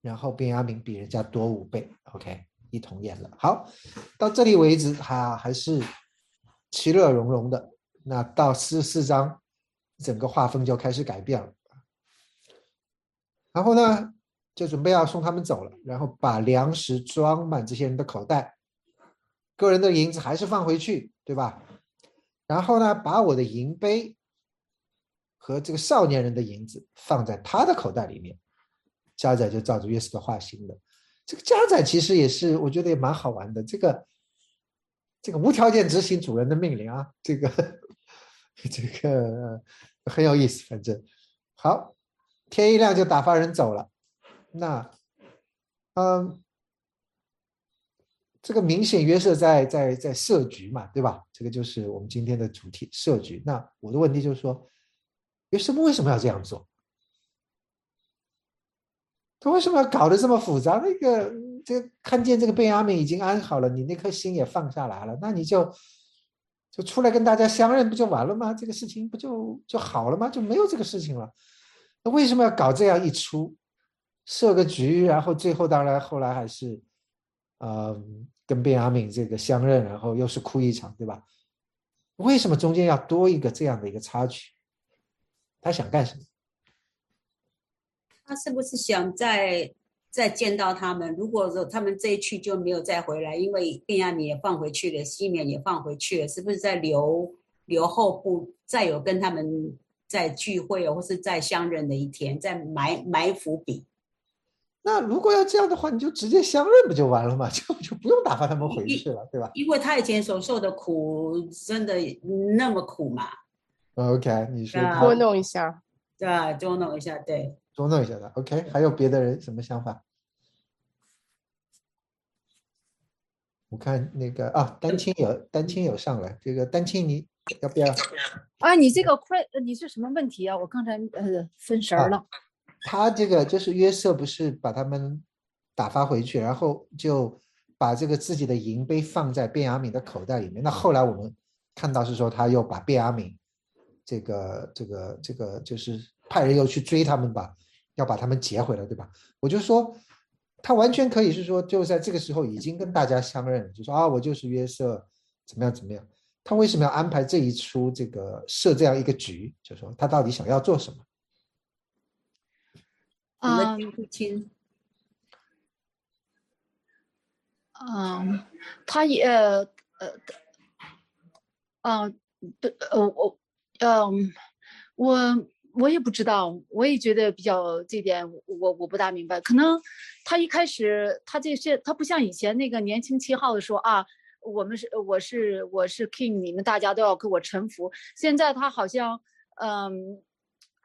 然后便雅明比人家多五倍。OK。一同演了。好，到这里为止，哈，还是其乐融融的。那到四十四章，整个画风就开始改变了。然后呢，就准备要送他们走了，然后把粮食装满这些人的口袋，个人的银子还是放回去，对吧？然后呢，把我的银杯和这个少年人的银子放在他的口袋里面，家宰就照着约瑟的话行了。这个家宰其实也是，我觉得也蛮好玩的。这个这个无条件执行主人的命令啊，这个 这个很有意思。反正好，天一亮就打发人走了。那嗯，这个明显约瑟在在在设局嘛，对吧？这个就是我们今天的主题设局。那我的问题就是说，约瑟为什么要这样做？他为什么要搞得这么复杂？那个，这看见这个贝阿敏已经安好了，你那颗心也放下来了，那你就就出来跟大家相认不就完了吗？这个事情不就就好了吗？就没有这个事情了。那为什么要搞这样一出，设个局，然后最后当然后来还是，嗯，跟贝阿敏这个相认，然后又是哭一场，对吧？为什么中间要多一个这样的一个插曲？他想干什么？他是不是想再再见到他们？如果说他们这一去就没有再回来，因为便雅米也放回去了，西缅也放回去了，是不是在留留后部再有跟他们在聚会或是在相认的一天，在埋埋伏笔？那如果要这样的话，你就直接相认不就完了吗？就就不用打发他们回去了，对吧？因为他以前所受的苦真的那么苦嘛。OK，你说啊捉弄一下，对吧？捉弄一下，对。捉弄一下他。OK，还有别的人什么想法？我看那个啊，丹青有丹青有上来，这个丹青你要不要？啊，你这个快，呃你是什么问题啊？我刚才呃分神儿了。他这个就是约瑟不是把他们打发回去，然后就把这个自己的银杯放在卞雅敏的口袋里面。那后来我们看到是说他又把卞雅敏这个这个这个就是派人又去追他们吧，要把他们截回来，对吧？我就说他完全可以是说就在这个时候已经跟大家相认了，就说啊我就是约瑟，怎么样怎么样？他为什么要安排这一出这个设这样一个局？就说他到底想要做什么？啊嗯听不清。嗯，他也呃呃，嗯，对，呃我嗯我我也不知道，我也觉得比较这点我我不大明白，可能他一开始他这些他不像以前那个年轻气浩的说啊。我们是我是我是 king，你们大家都要给我臣服。现在他好像，嗯，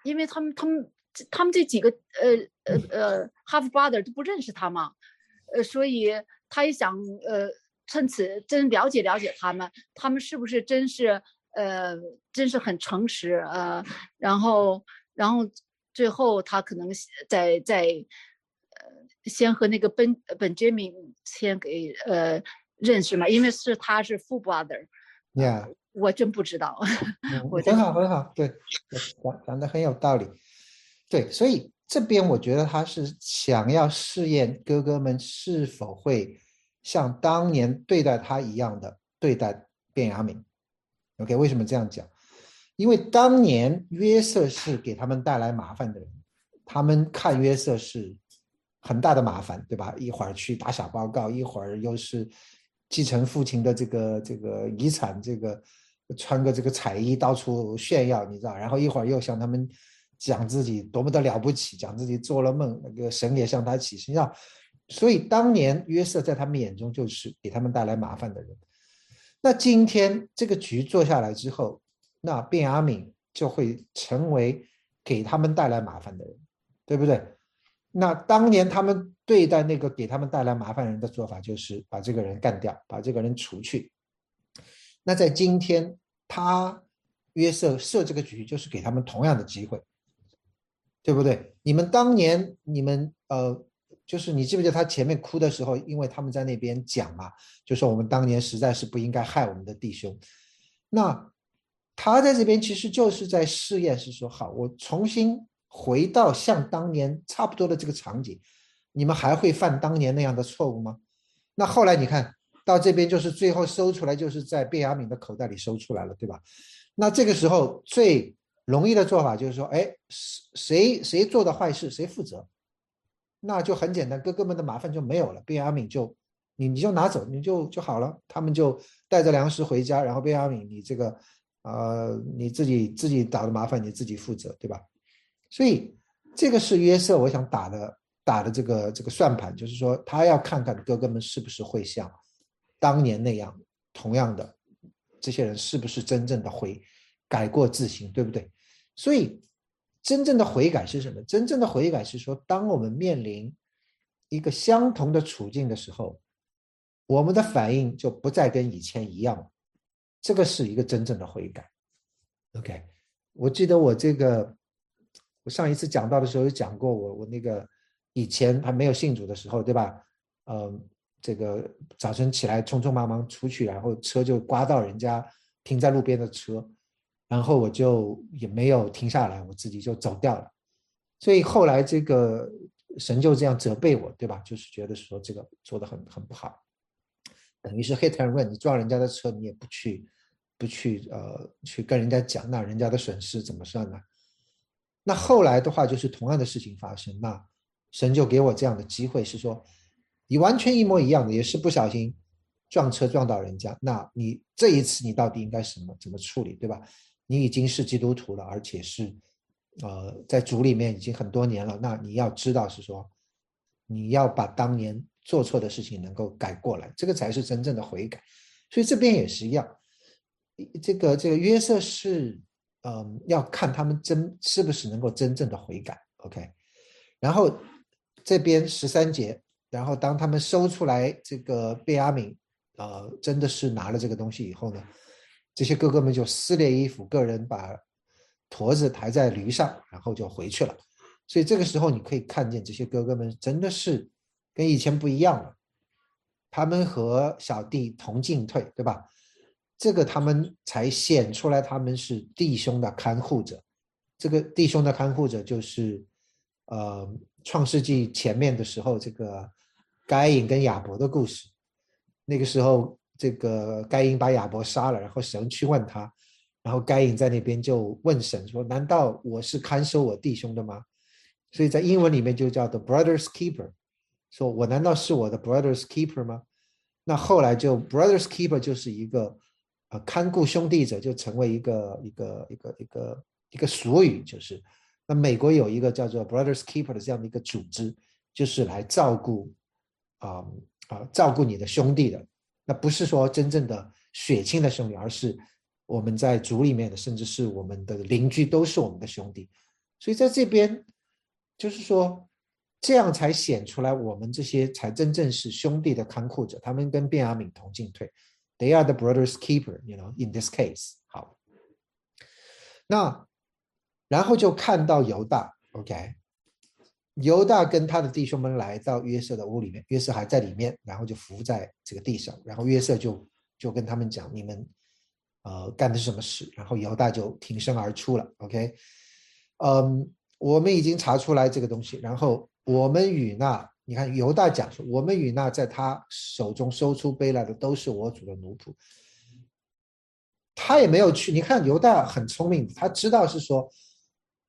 因为他们他们他们这几个呃呃呃 half brother 都不认识他嘛，呃，所以他也想呃趁此真了解了解他们，他们是不是真是呃真是很诚实呃，然后然后最后他可能在在呃先和那个本本杰明先给呃认识嘛，因为是他是 full brother，Yeah，我真不知道。嗯我在很好，很好，对，对讲讲的很有道理。对，所以这边我觉得他是想要试验哥哥们是否会像当年对待他一样的对待卞雅敏。OK，为什么这样讲？因为当年约瑟是给他们带来麻烦的人，他们看约瑟是很大的麻烦，对吧？一会儿去打小报告，一会儿又是继承父亲的这个这个遗产，这个穿个这个彩衣到处炫耀，你知道？然后一会儿又向他们讲自己多么的了不起，讲自己做了梦，那个神也向他起誓，你知道？所以当年约瑟在他们眼中就是给他们带来麻烦的人。那今天这个局做下来之后，那卞雅敏就会成为给他们带来麻烦的人，对不对？那当年他们对待那个给他们带来麻烦人的做法，就是把这个人干掉，把这个人除去。那在今天，他约瑟设这个局，就是给他们同样的机会，对不对？你们当年，你们呃，就是你记不记得他前面哭的时候，因为他们在那边讲嘛，就说我们当年实在是不应该害我们的弟兄。那他在这边其实就是在试验，是说好，我重新回到像当年差不多的这个场景，你们还会犯当年那样的错误吗？那后来你看到这边，就是最后搜出来，就是在卞雅敏的口袋里搜出来了，对吧？那这个时候最容易的做法就是说，哎，谁谁做的坏事谁负责，那就很简单，哥哥们的麻烦就没有了，卞雅敏就你你就拿走，你就就好了，他们就带着粮食回家，然后卞雅敏你这个呃，你自己自己找的麻烦你自己负责，对吧？所以这个是约瑟，我想打的打的这个这个算盘，就是说他要看看哥哥们是不是会像当年那样，同样的这些人是不是真正的会改过自新，对不对？所以真正的悔改是什么？真正的悔改是说，当我们面临一个相同的处境的时候，我们的反应就不再跟以前一样了。这个是一个真正的悔改。OK，我记得我这个，我上一次讲到的时候有讲过，我我那个以前还没有信主的时候，对吧？嗯，这个早晨起来匆匆忙忙出去，然后车就刮到人家停在路边的车，然后我就也没有停下来，我自己就走掉了。所以后来这个神就这样责备我，对吧？就是觉得说这个做的很很不好。等于是 hit and run，你撞人家的车，你也不去，不去，呃，去跟人家讲，那人家的损失怎么算呢？那后来的话，就是同样的事情发生，那神就给我这样的机会，是说，你完全一模一样的，也是不小心撞车撞到人家，那你这一次你到底应该什么怎么处理，对吧？你已经是基督徒了，而且是，呃，在主里面已经很多年了，那你要知道是说，你要把当年。做错的事情能够改过来，这个才是真正的悔改。所以这边也是一样，这个这个约瑟是，嗯，要看他们真是不是能够真正的悔改。OK，然后这边十三节，然后当他们收出来这个贝阿敏，呃，真的是拿了这个东西以后呢，这些哥哥们就撕裂衣服，个人把驼子抬在驴上，然后就回去了。所以这个时候你可以看见这些哥哥们真的是。跟以前不一样了，他们和小弟同进退，对吧？这个他们才显出来他们是弟兄的看护者。这个弟兄的看护者就是，呃，《创世纪》前面的时候，这个该隐跟亚伯的故事。那个时候，这个该隐把亚伯杀了，然后神去问他，然后该隐在那边就问神说：“难道我是看守我弟兄的吗？”所以在英文里面就叫 The Brothers Keeper。说我难道是我的 brother's keeper 吗？那后来就 brother's keeper 就是一个呃看顾兄弟者，就成为一个一个一个一个一个俗语，就是那美国有一个叫做 brother's keeper 的这样的一个组织，就是来照顾啊啊照顾你的兄弟的。那不是说真正的血亲的兄弟，而是我们在族里面的，甚至是我们的邻居都是我们的兄弟。所以在这边就是说。这样才显出来，我们这些才真正是兄弟的看护者。他们跟卞雅敏同进退，They are the brothers' keeper. You know, in this case，好。那然后就看到犹大，OK，犹大跟他的弟兄们来到约瑟的屋里面，约瑟还在里面，然后就伏在这个地上，然后约瑟就就跟他们讲：“你们呃干的是什么事？”然后犹大就挺身而出了，OK，嗯，我们已经查出来这个东西，然后。我们与那，你看犹大讲说，我们与那在他手中收出杯来的，都是我主的奴仆。他也没有去，你看犹大很聪明，他知道是说，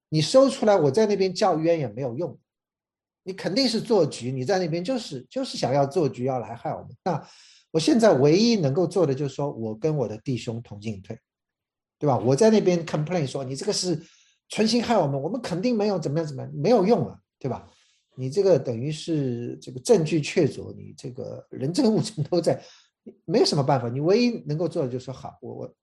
你收出来，我在那边叫冤也没有用，你肯定是做局，你在那边就是就是想要做局，要来害我们。那我现在唯一能够做的就是说，我跟我的弟兄同进退，对吧？我在那边 complain 说你这个是存心害我们，我们肯定没有怎么样怎么样，没有用啊，对吧？你这个等于是这个证据确凿，你这个人证物证都在，没有什么办法。你唯一能够做的就是说好，我我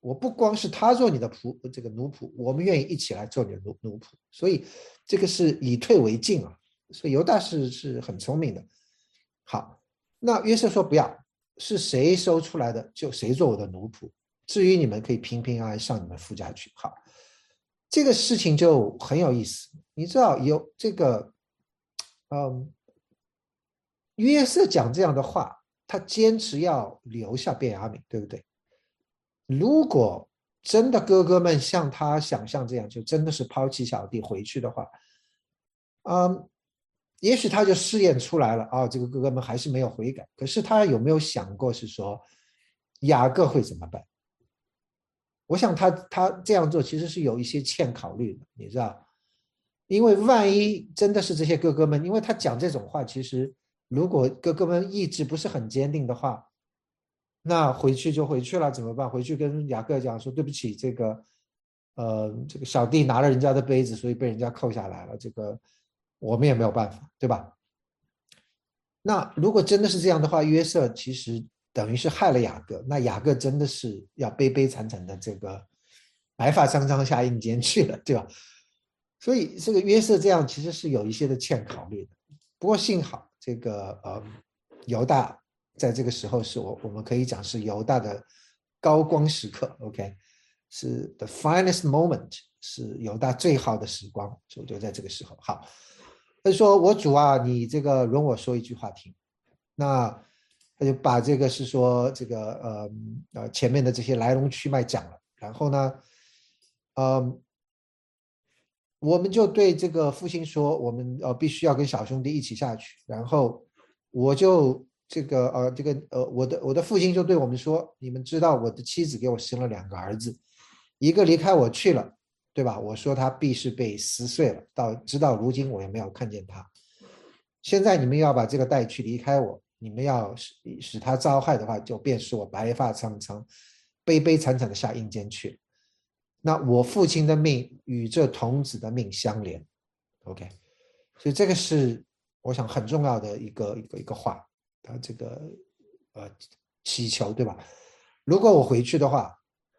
我不光是他做你的仆这个奴仆，我们愿意一起来做你的奴奴仆。所以这个是以退为进啊。所以犹大是是很聪明的。好，那约瑟说不要，是谁收出来的就谁做我的奴仆。至于你们可以平平安安上你们夫家去。好，这个事情就很有意思。你知道有这个。嗯，约瑟讲这样的话，他坚持要留下卞雅悯，对不对？如果真的哥哥们像他想象这样，就真的是抛弃小弟回去的话，嗯，也许他就试验出来了啊，这个哥哥们还是没有悔改。可是他有没有想过是说雅各会怎么办？我想他他这样做其实是有一些欠考虑的，你知道。因为万一真的是这些哥哥们，因为他讲这种话，其实如果哥哥们意志不是很坚定的话，那回去就回去了，怎么办？回去跟雅各讲说对不起，这个呃这个小弟拿了人家的杯子，所以被人家扣下来了，这个我们也没有办法，对吧？那如果真的是这样的话，约瑟其实等于是害了雅各，那雅各真的是要悲悲惨惨的这个白发苍苍下阴间去了，对吧？所以这个约瑟这样其实是有一些的欠考虑的。不过幸好这个呃犹大在这个时候是我我们可以讲是犹大的高光时刻，OK，是 the finest moment，是犹大最好的时光，就就在这个时候。好。他说：“我主啊，你这个容我说一句话听。”那他就把这个是说这个呃呃前面的这些来龙去脉讲了。然后呢，嗯，我们就对这个父亲说：“我们呃必须要跟小兄弟一起下去。”然后我就这个呃这个呃我的我的父亲就对我们说：“你们知道我的妻子给我生了两个儿子，一个离开我去了。”对吧？我说他必是被撕碎了，到直到如今我也没有看见他。现在你们要把这个带去离开我，你们要使使他遭害的话，就便是我白发苍苍、悲悲惨惨的下阴间去。那我父亲的命与这童子的命相连。OK，所以这个是我想很重要的一个一个一个话啊，这个呃祈求对吧？如果我回去的话。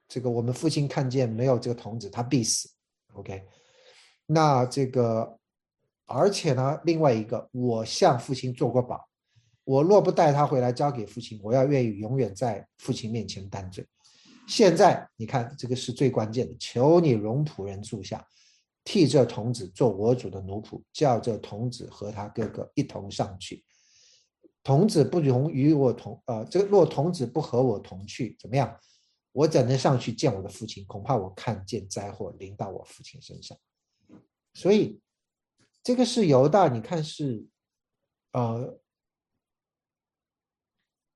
这个我们父亲看见没有这个童子，他必死。OK，那这个，而且呢，另外一个，我向父亲做过保，我若不带他回来交给父亲，我要愿意永远在父亲面前担罪。现在你看，这个是最关键的，求你容仆人住下，替这童子做我主的奴仆，叫这童子和他哥哥一同上去。童子不容与我同，呃，这个若童子不和我同去，怎么样？我怎能上去见我的父亲？恐怕我看见灾祸临到我父亲身上。所以，这个是犹大，你看是，呃，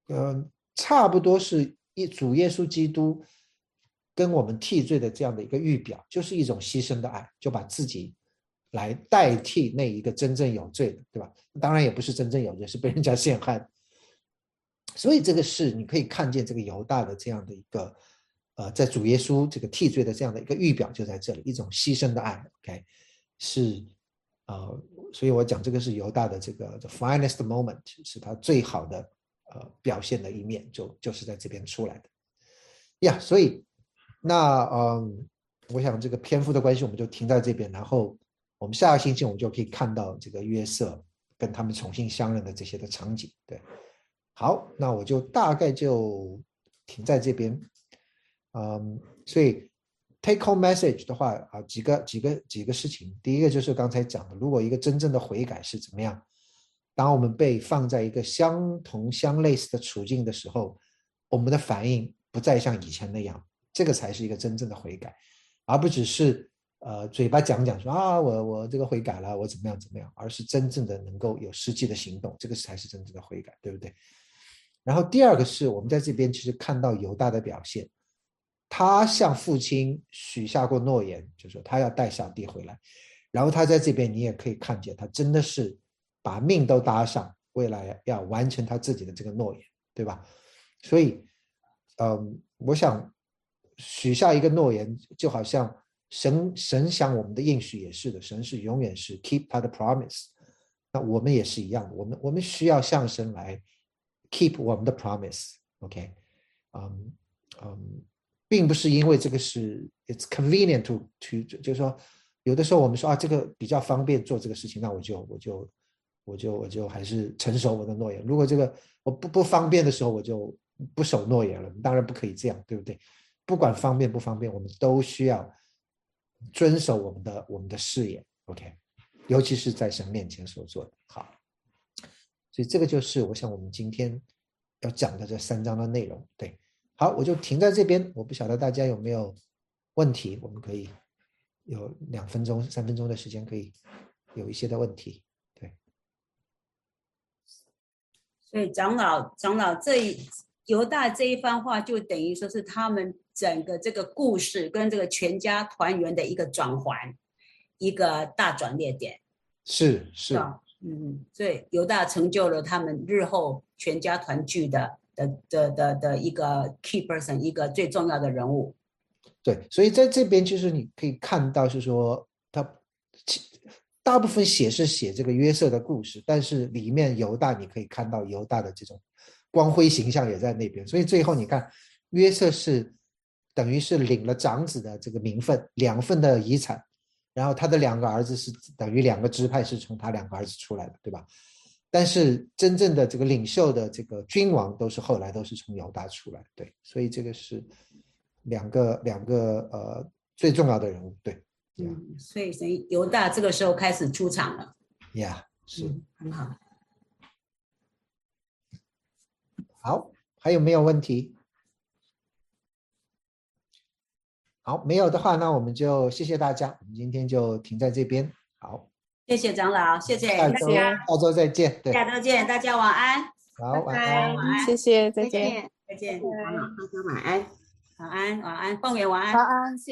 呃，差不多是一主耶稣基督跟我们替罪的这样的一个预表，就是一种牺牲的爱，就把自己来代替那一个真正有罪的，对吧？当然也不是真正有罪，是被人家 陷害。所以这个是你可以看见这个犹大的这样的一个，呃，在主耶稣这个替罪的这样的一个预表就在这里，一种牺牲的爱，OK，是，呃，所以我讲这个是犹大的这个 the finest moment，是他最好的呃表现的一面，就就是在这边出来的，呀，所以那嗯，我想这个篇幅的关系，我们就停在这边，然后我们下个星期我们就可以看到这个约瑟跟他们重新相认的这些的场景，对。好，那我就大概就停在这边，嗯，所以 take home message 的话啊，几个几个几个事情，第一个就是刚才讲的，如果一个真正的悔改是怎么样，当我们被放在一个相同相类似的处境的时候，我们的反应不再像以前那样，这个才是一个真正的悔改，而不只是呃嘴巴讲讲说啊我我这个悔改了，我怎么样怎么样，而是真正的能够有实际的行动，这个才是真正的悔改，对不对？然后第二个是我们在这边其实看到犹大的表现，他向父亲许下过诺言，就说他要带小弟回来。然后他在这边你也可以看见，他真的是把命都搭上，为了要完成他自己的这个诺言，对吧？所以，嗯，我想许下一个诺言，就好像神神想我们的应许也是的，神是永远是 keep 他的 promise。那我们也是一样的，我们我们需要向神来。keep 我们的 promise，OK，嗯嗯，并不是因为这个是 it's convenient to to 就是说，有的时候我们说啊，这个比较方便做这个事情，那我就我就我就我就还是承守我的诺言。如果这个我不不方便的时候，我就不守诺言了。当然不可以这样，对不对？不管方便不方便，我们都需要遵守我们的我们的誓言，OK，尤其是在神面前所做的。好。所以这个就是我想我们今天要讲的这三章的内容。对，好，我就停在这边。我不晓得大家有没有问题，我们可以有两分钟、三分钟的时间，可以有一些的问题。对。所以长老，长老这一犹大这一番话，就等于说是他们整个这个故事跟这个全家团圆的一个转环，一个大转捩点。是是。嗯，所以犹大成就了他们日后全家团聚的的的的的一个 key person，一个最重要的人物。对，所以在这边就是你可以看到，是说他大部分写是写这个约瑟的故事，但是里面犹大你可以看到犹大的这种光辉形象也在那边，所以最后你看约瑟是等于是领了长子的这个名分，两份的遗产，然后他的两个儿子是等于两个支派是从他两个儿子出来的，对吧？但是真正的这个领袖的这个君王都是后来都是从犹大出来，对，所以这个是两个两个呃最重要的人物，对嗯，所以所以犹大这个时候开始出场了。呀，是嗯，很好。好，还有没有问题？好，没有的话，那我们就谢谢大家，我们今天就停在这边。好，谢谢长老，谢谢大家，下周再见。对，下周见，大家晚安，好，晚拜安。晚安，谢谢，再再见。再见，好，大家晚安。晚安，晚安，凤元晚安晚。安，谢